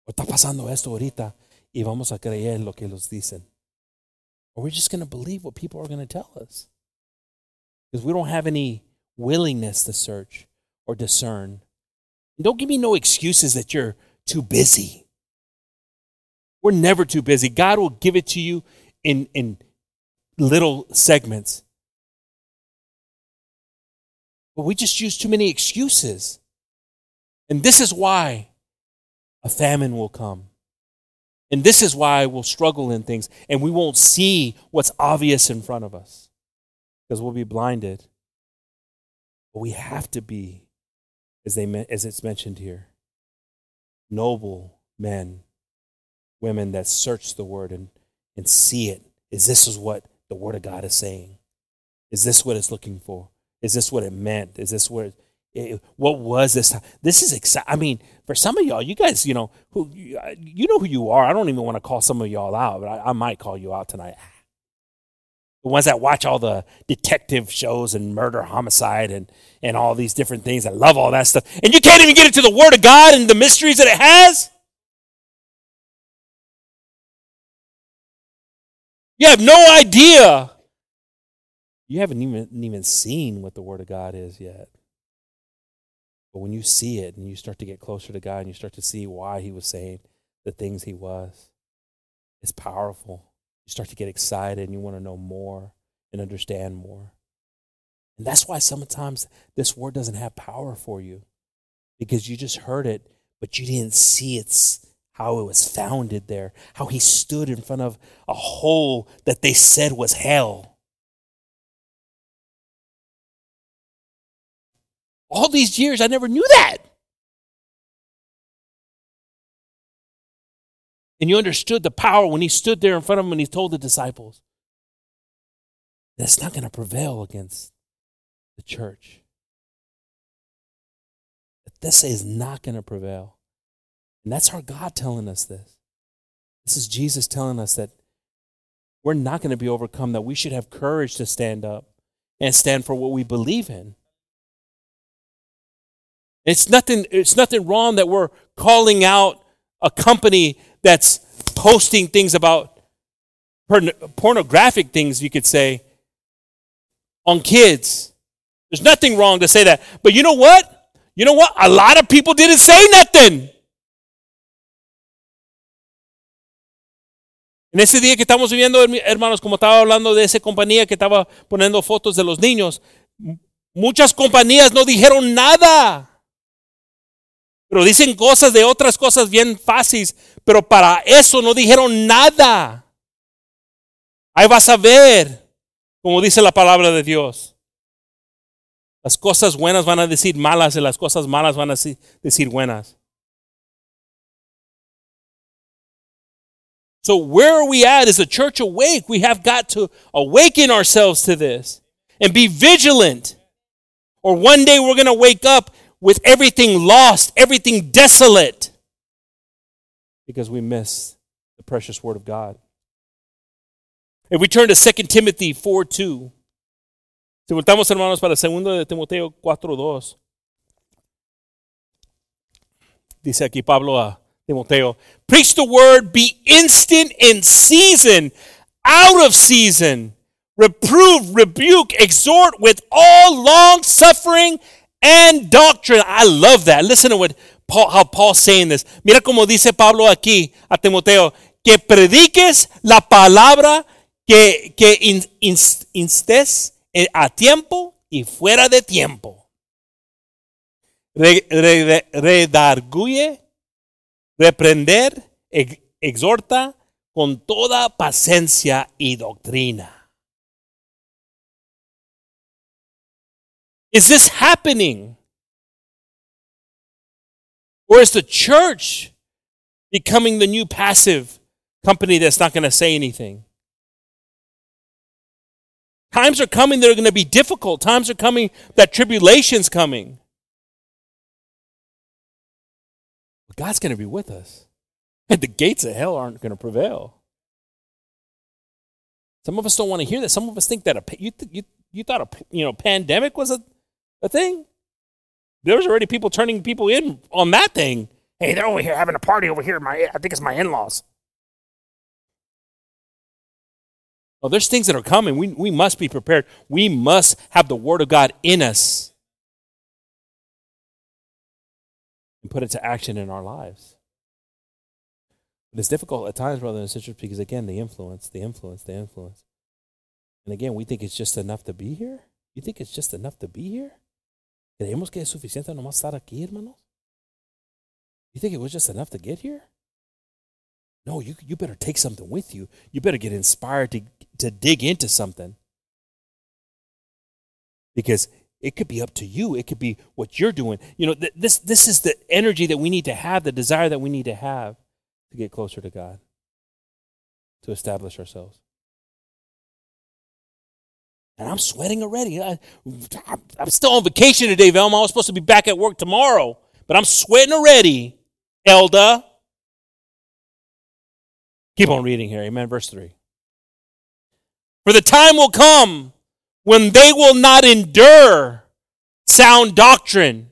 O está pasando esto ahorita y vamos a creer lo que los dicen. Or we're just going to believe what people are going to tell us. Because we don't have any willingness to search or discern. And don't give me no excuses that you're too busy. We're never too busy. God will give it to you in, in little segments. But we just use too many excuses. And this is why a famine will come. And this is why we'll struggle in things and we won't see what's obvious in front of us because we'll be blinded. But we have to be, as, they, as it's mentioned here, noble men, women that search the word and, and see it. Is this is what the word of God is saying? Is this what it's looking for? Is this what it meant? Is this what it, what was this? This is exciting. I mean, for some of y'all, you guys, you know who you know who you are. I don't even want to call some of y'all out, but I, I might call you out tonight. The ones that watch all the detective shows and murder, homicide, and and all these different things. I love all that stuff, and you can't even get into the Word of God and the mysteries that it has. You have no idea. You haven't even, even seen what the Word of God is yet. But when you see it and you start to get closer to God and you start to see why He was saying the things He was, it's powerful. You start to get excited and you want to know more and understand more. And that's why sometimes this word doesn't have power for you because you just heard it, but you didn't see its how it was founded there, how he stood in front of a hole that they said was hell. All these years, I never knew that. And you understood the power when he stood there in front of them and he told the disciples that's not going to prevail against the church. This is not going to prevail. And that's our God telling us this. This is Jesus telling us that we're not going to be overcome, that we should have courage to stand up and stand for what we believe in. It's nothing, it's nothing wrong that we're calling out a company that's posting things about porn- pornographic things, you could say, on kids. There's nothing wrong to say that. But you know what? You know what? A lot of people didn't say nothing. En ese día que estamos viviendo, hermanos, como estaba hablando de esa compañía que estaba poniendo fotos de los niños, muchas compañías no dijeron nada. Pero dicen cosas de otras cosas bien fáciles, pero para eso no dijeron nada. Ahí vas a ver, como dice la palabra de Dios. Las cosas buenas van a decir malas y las cosas malas van a decir buenas. So where are we at? Is the church awake? We have got to awaken ourselves to this and be vigilant. Or one day we're going to wake up with everything lost, everything desolate, because we miss the precious word of God. If we turn to 2 Timothy 4 2, si voltamos hermanos para segundo de Timoteo 4 2, dice aquí Pablo a Timoteo, preach the word, be instant in season, out of season, reprove, rebuke, exhort with all long suffering and doctrine. I love that. Listen to what Paul, how Paul's saying this. Mira como dice Pablo aquí a Timoteo, que prediques la palabra, que, que instes a tiempo y fuera de tiempo. Redarguye, reprender, exhorta con toda paciencia y doctrina. Is this happening? Or is the church becoming the new passive company that's not going to say anything? Times are coming that are going to be difficult. Times are coming that tribulation's coming. But God's going to be with us. And the gates of hell aren't going to prevail. Some of us don't want to hear that. Some of us think that a you you you thought a you know pandemic was a, a thing. There's already people turning people in on that thing. Hey, they're over here having a party over here. My I think it's my in-laws. Well, there's things that are coming. We, we must be prepared. We must have the Word of God in us and put it to action in our lives. But it's difficult at times, brothers and sisters, because again, the influence, the influence, the influence. And again, we think it's just enough to be here. You think it's just enough to be here? ¿Creemos que es suficiente nomás estar aquí, hermanos? You think it was just enough to get here? No, you, you better take something with you. You better get inspired to, to dig into something. Because it could be up to you. It could be what you're doing. You know, th- this, this is the energy that we need to have, the desire that we need to have to get closer to God, to establish ourselves. And I'm sweating already. I, am still on vacation today, Velma. I was supposed to be back at work tomorrow, but I'm sweating already, Elda. Keep on reading here. Amen. Verse 3. For the time will come when they will not endure sound doctrine,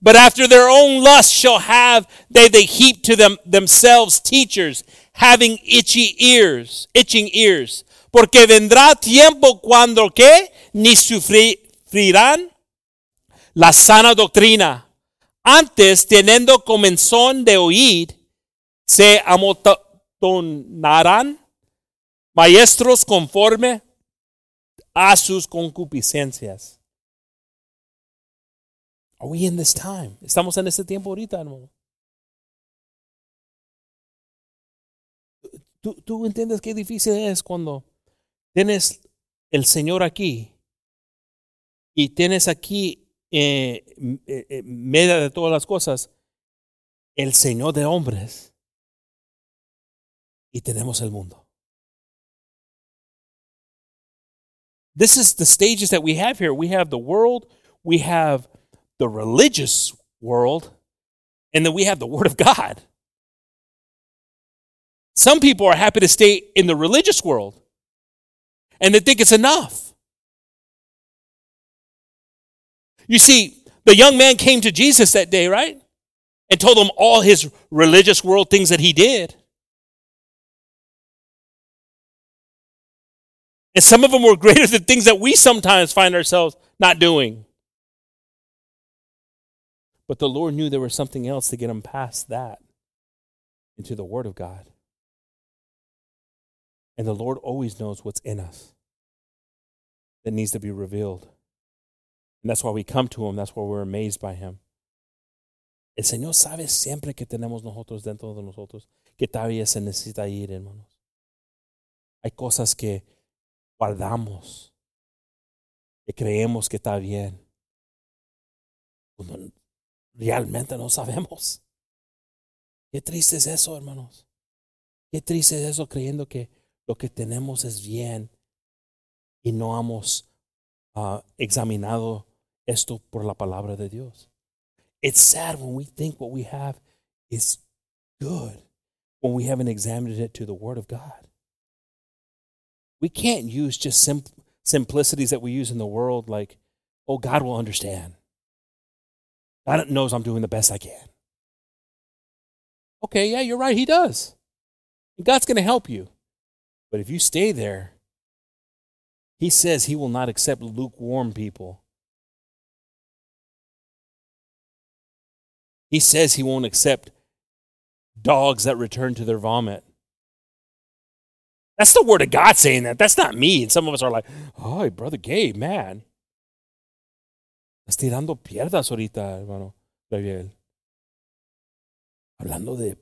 but after their own lust shall have they they heap to them themselves teachers having itchy ears, itching ears. Porque vendrá tiempo cuando que ni sufrirán la sana doctrina. Antes, teniendo comenzón de oír, se amota, tornarán maestros conforme a sus concupiscencias. Are we in this time? Estamos en este tiempo ahorita, hermano. ¿Tú, tú entiendes qué difícil es cuando tienes el Señor aquí y tienes aquí, eh, eh, eh, media de todas las cosas, el Señor de hombres y tenemos el mundo. This is the stages that we have here. We have the world, we have the religious world, and then we have the Word of God. Some people are happy to stay in the religious world and they think it's enough. You see, the young man came to Jesus that day, right? And told him all his religious world things that he did. And some of them were greater than things that we sometimes find ourselves not doing. But the Lord knew there was something else to get him past that into the Word of God. And the Lord always knows what's in us that needs to be revealed. And that's why we come to Him. That's why we're amazed by Him. El Señor sabe siempre que tenemos nosotros dentro de nosotros que todavía se necesita ir, hermanos. Hay cosas que guardamos, que creemos que está bien, cuando realmente no sabemos. Qué triste es eso, hermanos. Qué triste es eso creyendo que lo que tenemos es bien y no hemos uh, examinado esto por la palabra de Dios. It's sad when we think what we have is good when we haven't examined it to the Word of God. We can't use just sim- simplicities that we use in the world like, oh, God will understand. God knows I'm doing the best I can. Okay, yeah, you're right. He does. God's going to help you. But if you stay there, He says He will not accept lukewarm people. He says He won't accept dogs that return to their vomit. That's the word of God saying that. That's not me. And some of us are like, ay, brother gay, man. Estás tirando pierdas ahorita, hermano Gabriel. Hablando de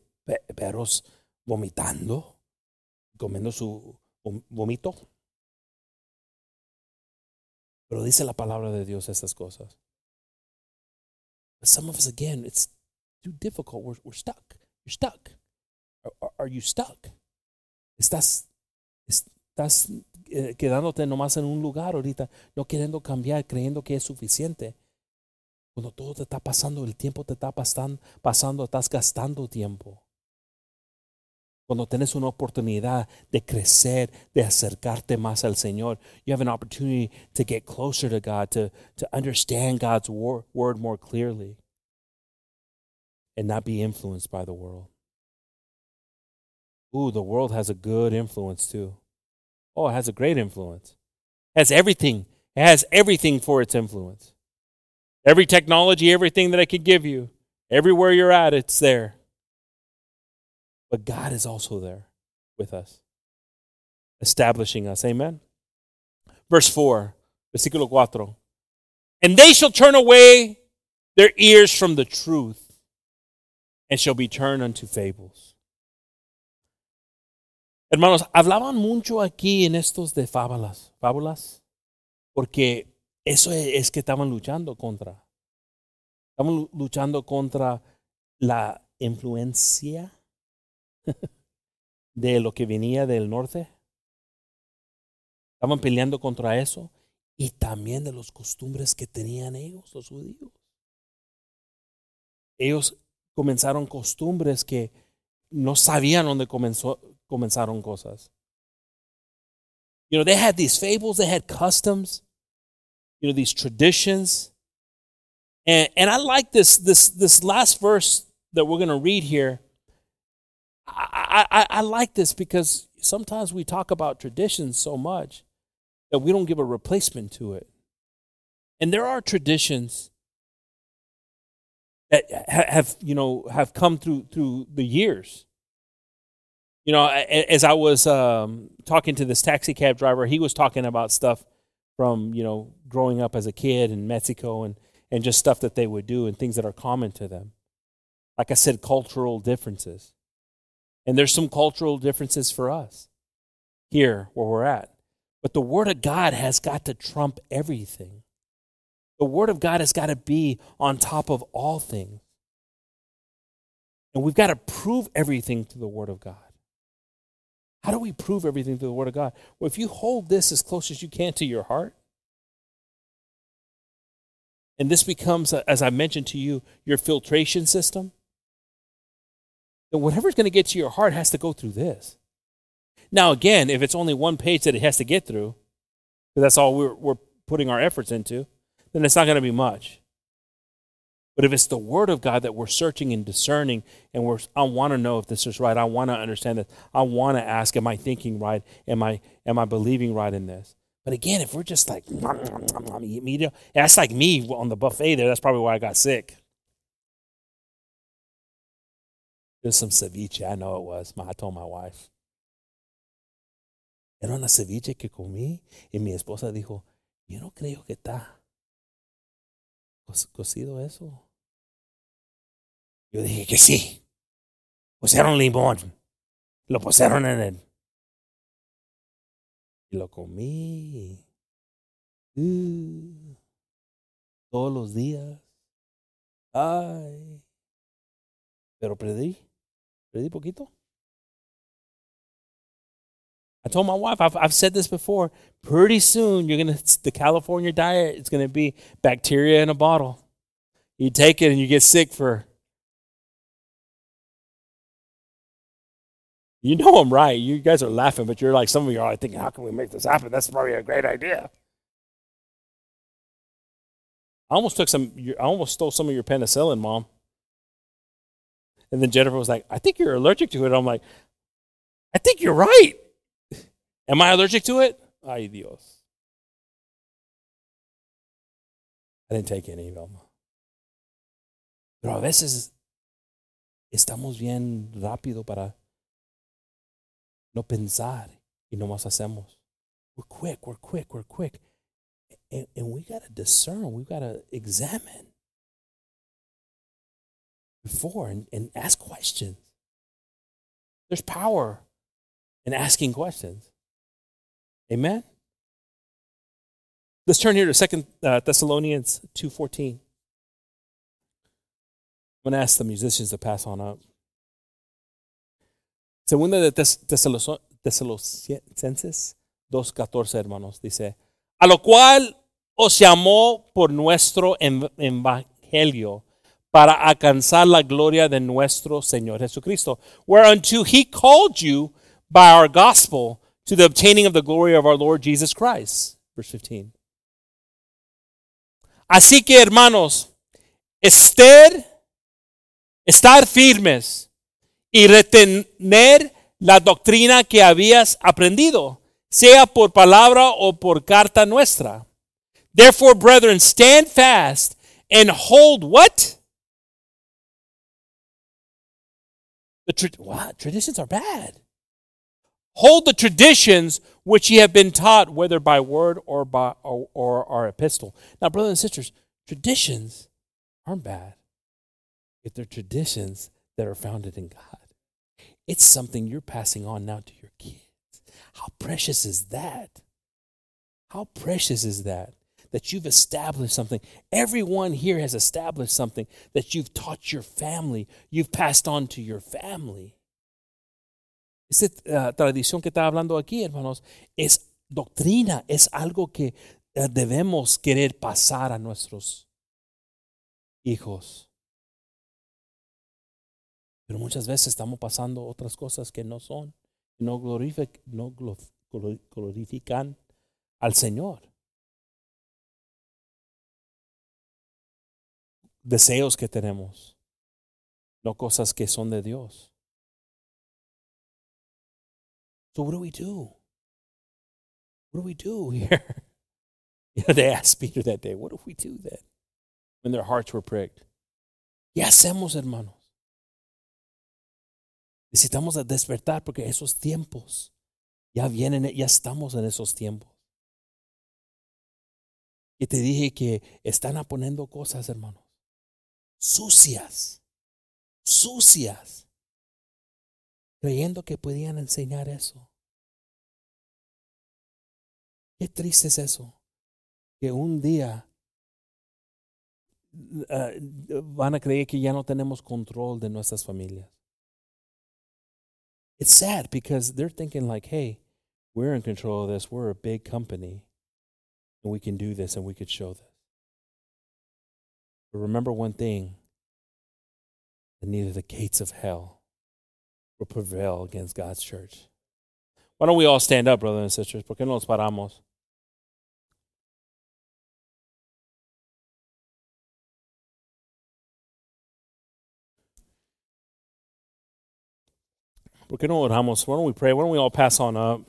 perros vomitando, comiendo su vómito. Pero dice la palabra de Dios estas cosas. But some of us, again, it's too difficult. We're, we're stuck. You're stuck. Are, are, are you stuck? Estás Estás eh, quedándote nomás en un lugar ahorita, no queriendo cambiar, creyendo que es suficiente. Cuando todo te está pasando, el tiempo te está pasando, pasando estás gastando tiempo. Cuando tienes una oportunidad de crecer, de acercarte más al Señor, you have an opportunity to get closer to God, to, to understand God's wor word more clearly, and not be influenced by the world. Ooh, the world has a good influence too. Oh, it has a great influence. It has everything. It has everything for its influence. Every technology, everything that I could give you, everywhere you're at, it's there. But God is also there with us, establishing us. Amen. Verse 4, versículo 4. And they shall turn away their ears from the truth and shall be turned unto fables. Hermanos, hablaban mucho aquí en estos de fábulas, fábulas, porque eso es que estaban luchando contra. Estaban luchando contra la influencia de lo que venía del norte. Estaban peleando contra eso y también de los costumbres que tenían ellos, los judíos. Ellos comenzaron costumbres que no sabían dónde comenzó, comenzaron cosas. You know, they had these fables, they had customs, you know, these traditions. And, and I like this, this, this last verse that we're going to read here I, I, I like this because sometimes we talk about traditions so much that we don't give a replacement to it. And there are traditions that have you know have come through through the years. You know, as I was um, talking to this taxi cab driver, he was talking about stuff from you know growing up as a kid in Mexico and and just stuff that they would do and things that are common to them. Like I said, cultural differences. And there's some cultural differences for us here where we're at. But the Word of God has got to trump everything. The Word of God has got to be on top of all things. And we've got to prove everything to the Word of God. How do we prove everything to the Word of God? Well, if you hold this as close as you can to your heart, and this becomes, as I mentioned to you, your filtration system, then whatever's going to get to your heart has to go through this. Now, again, if it's only one page that it has to get through, because that's all we're, we're putting our efforts into, then it's not going to be much. But if it's the Word of God that we're searching and discerning, and we're, I want to know if this is right, I want to understand this, I want to ask, am I thinking right? Am I, am I believing right in this? But again, if we're just like, media, that's like me on the buffet there, that's probably why I got sick. It was some ceviche. I know it was. I told my wife. Era una ceviche que comí y mi esposa dijo, yo no creo que está cocido eso. Yo dije que sí. Pusieron limón. Lo pusieron en el... Y lo comí. Uh, todos los días. Ay. Pero perdí. Really poquito? I told my wife, I've, I've said this before. Pretty soon, you're gonna the California diet is gonna be bacteria in a bottle. You take it and you get sick for. You know I'm right. You guys are laughing, but you're like some of you are thinking, how can we make this happen? That's probably a great idea. I almost took some. I almost stole some of your penicillin, mom. And then Jennifer was like, I think you're allergic to it. I'm like, I think you're right. Am I allergic to it? Ay, Dios. I didn't take any of them. Pero a veces estamos bien rápido para no pensar y no más hacemos. We're quick, we're quick, we're quick. And, and we got to discern, we got to examine before and, and ask questions. There's power in asking questions. Amen. Let's turn here to Second uh, Thessalonians two fourteen. I'm going to ask the musicians to pass on up. Segunda de Tesalonicenses 2.14, hermanos, dice, a lo cual os llamó por nuestro evangelio evangelio para alcanzar la gloria de nuestro Señor Jesucristo, whereunto he called you by our gospel to the obtaining of the glory of our Lord Jesus Christ. Verse 15. Así que, hermanos, estar, estar firmes y retener la doctrina que habías aprendido, sea por palabra o por carta nuestra. Therefore, brethren, stand fast and hold what? The tra- what? Traditions are bad. Hold the traditions which ye have been taught, whether by word or by or, or our epistle. Now, brothers and sisters, traditions aren't bad if they're traditions that are founded in God. It's something you're passing on now to your kids. How precious is that? How precious is that? That you've established something. Everyone here has established something that you've taught your family, you've passed on to your family. Esa uh, tradición que está hablando aquí, hermanos, es doctrina, es algo que uh, debemos querer pasar a nuestros hijos. Pero muchas veces estamos pasando otras cosas que no son, no, glorific, no glorifican al Señor. Deseos que tenemos, no cosas que son de Dios. So what do we do? What do we do here? You know, they asked Peter that day, what do we do then? When their hearts were pricked. ¿Qué hacemos, hermanos? Necesitamos despertar porque esos tiempos ya vienen, ya estamos en esos tiempos. Y te dije que están poniendo cosas, hermanos, sucias, sucias, creyendo que podían enseñar eso. Qué triste es eso, que un día uh, van a creer que ya no tenemos control de nuestras familias. It's sad because they're thinking like, hey, we're in control of this. We're a big company and we can do this and we could show this. But remember one thing that neither the gates of hell will prevail against God's church. Why don't we all stand up, brothers and sisters? ¿Por qué no nos paramos? ¿Por qué no oramos? Why don't we pray? Why don't we all pass on up?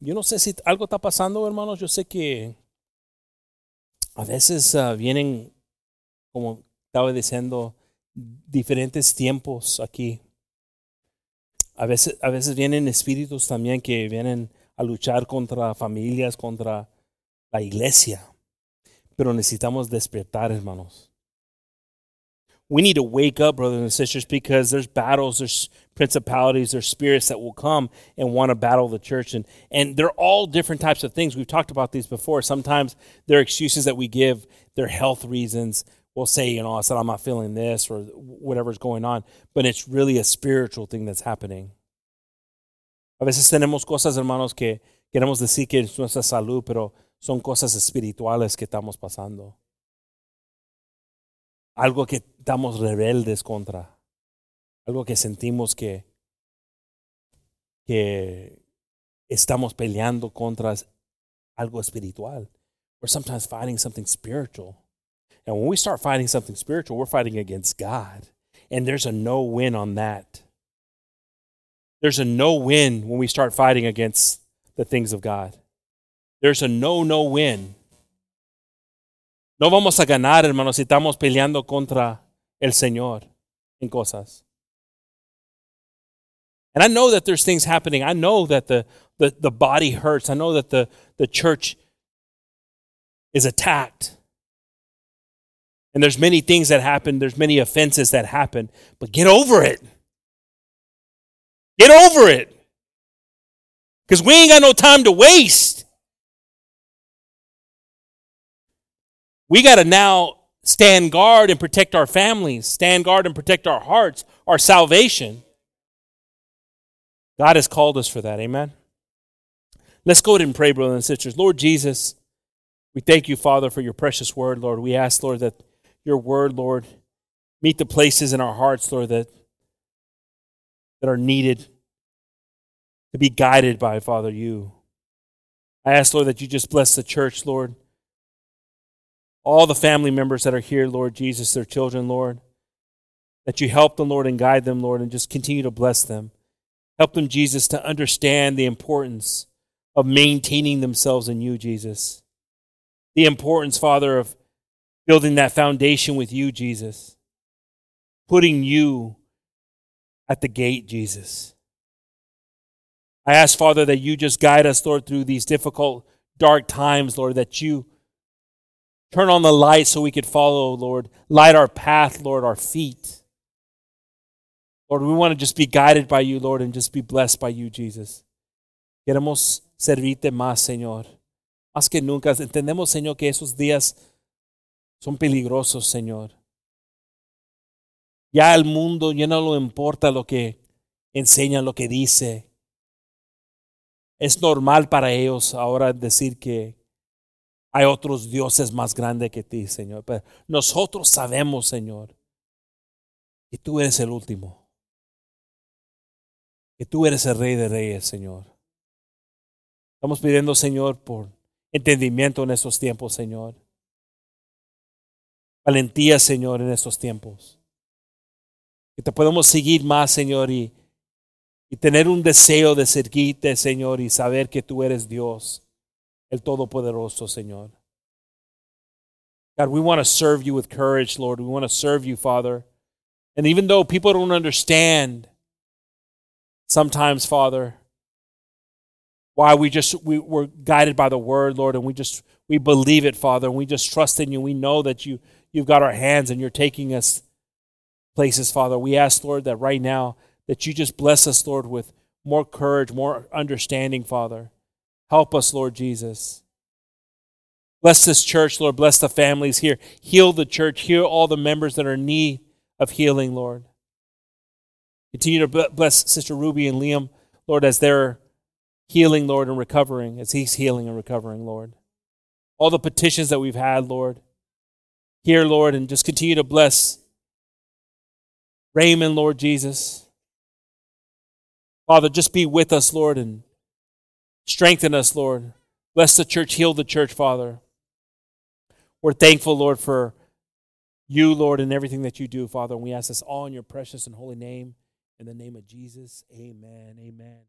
Yo no sé si algo está pasando, hermanos. Yo sé que a veces uh, vienen, como estaba diciendo, diferentes tiempos aquí. A veces, a veces vienen espíritus también que vienen a luchar contra familias, contra la iglesia. Pero necesitamos despertar, hermanos. We need to wake up, brothers and sisters, because there's battles, there's principalities, there's spirits that will come and want to battle the church. And, and they're all different types of things. We've talked about these before. Sometimes they're excuses that we give, they're health reasons. We'll say, you know, I said, I'm not feeling this or whatever's going on, but it's really a spiritual thing that's happening. A veces tenemos cosas, hermanos, que queremos decir que es nuestra salud, pero son cosas espirituales que estamos pasando. Algo que estamos rebeldes contra, algo que sentimos que, que estamos peleando contra algo espiritual. We're sometimes fighting something spiritual. And when we start fighting something spiritual, we're fighting against God. And there's a no win on that. There's a no win when we start fighting against the things of God. There's a no, no win. No vamos a ganar, hermanos, si estamos peleando contra el Señor en cosas. And I know that there's things happening. I know that the, the, the body hurts. I know that the, the church is attacked. And there's many things that happen, there's many offenses that happen, but get over it. Get over it. Because we ain't got no time to waste. We got to now stand guard and protect our families, stand guard and protect our hearts, our salvation. God has called us for that. Amen. Let's go ahead and pray, brothers and sisters. Lord Jesus, We thank you, Father, for your precious word, Lord. We ask, Lord, that your word, Lord, meet the places in our hearts, Lord, that, that are needed to be guided by, Father, you. I ask, Lord, that you just bless the church, Lord. All the family members that are here, Lord Jesus, their children, Lord. That you help them, Lord, and guide them, Lord, and just continue to bless them. Help them, Jesus, to understand the importance of maintaining themselves in you, Jesus. The importance, Father, of building that foundation with you, Jesus. Putting you at the gate, Jesus. I ask, Father, that you just guide us, Lord, through these difficult, dark times, Lord, that you turn on the light so we could follow, Lord. Light our path, Lord, our feet. Lord, we want to just be guided by you, Lord, and just be blessed by you, Jesus. Queremos servirte más, Señor. Más que nunca. Entendemos, Señor, que esos días son peligrosos, Señor. Ya el mundo ya no le importa lo que enseña, lo que dice. Es normal para ellos ahora decir que hay otros dioses más grandes que ti, Señor. Pero nosotros sabemos, Señor, que tú eres el último. Que tú eres el rey de reyes, Señor. Estamos pidiendo, Señor, por entendimiento en estos tiempos, Señor. Valentía, Señor, en estos tiempos. Que te podemos seguir más, Señor, y y tener un deseo de servirte, Señor, y saber que tú eres Dios, el Todopoderoso, Señor. God, we want to serve you with courage, Lord. We want to serve you, Father. And even though people don't understand sometimes, Father, why we just we, we're guided by the word, Lord, and we just we believe it, Father, and we just trust in you. We know that you you've got our hands and you're taking us places, Father. We ask, Lord, that right now that you just bless us, Lord, with more courage, more understanding, Father. Help us, Lord Jesus. Bless this church, Lord. Bless the families here. Heal the church. Heal all the members that are in need of healing, Lord. Continue to bless Sister Ruby and Liam, Lord, as they're healing, Lord, and recovering, as he's healing and recovering, Lord. All the petitions that we've had, Lord. Here, Lord, and just continue to bless Raymond, Lord Jesus. Father, just be with us, Lord, and strengthen us, Lord. Bless the church, heal the church, Father. We're thankful, Lord, for you, Lord, and everything that you do, Father. And we ask this all in your precious and holy name. In the name of Jesus, amen. Amen.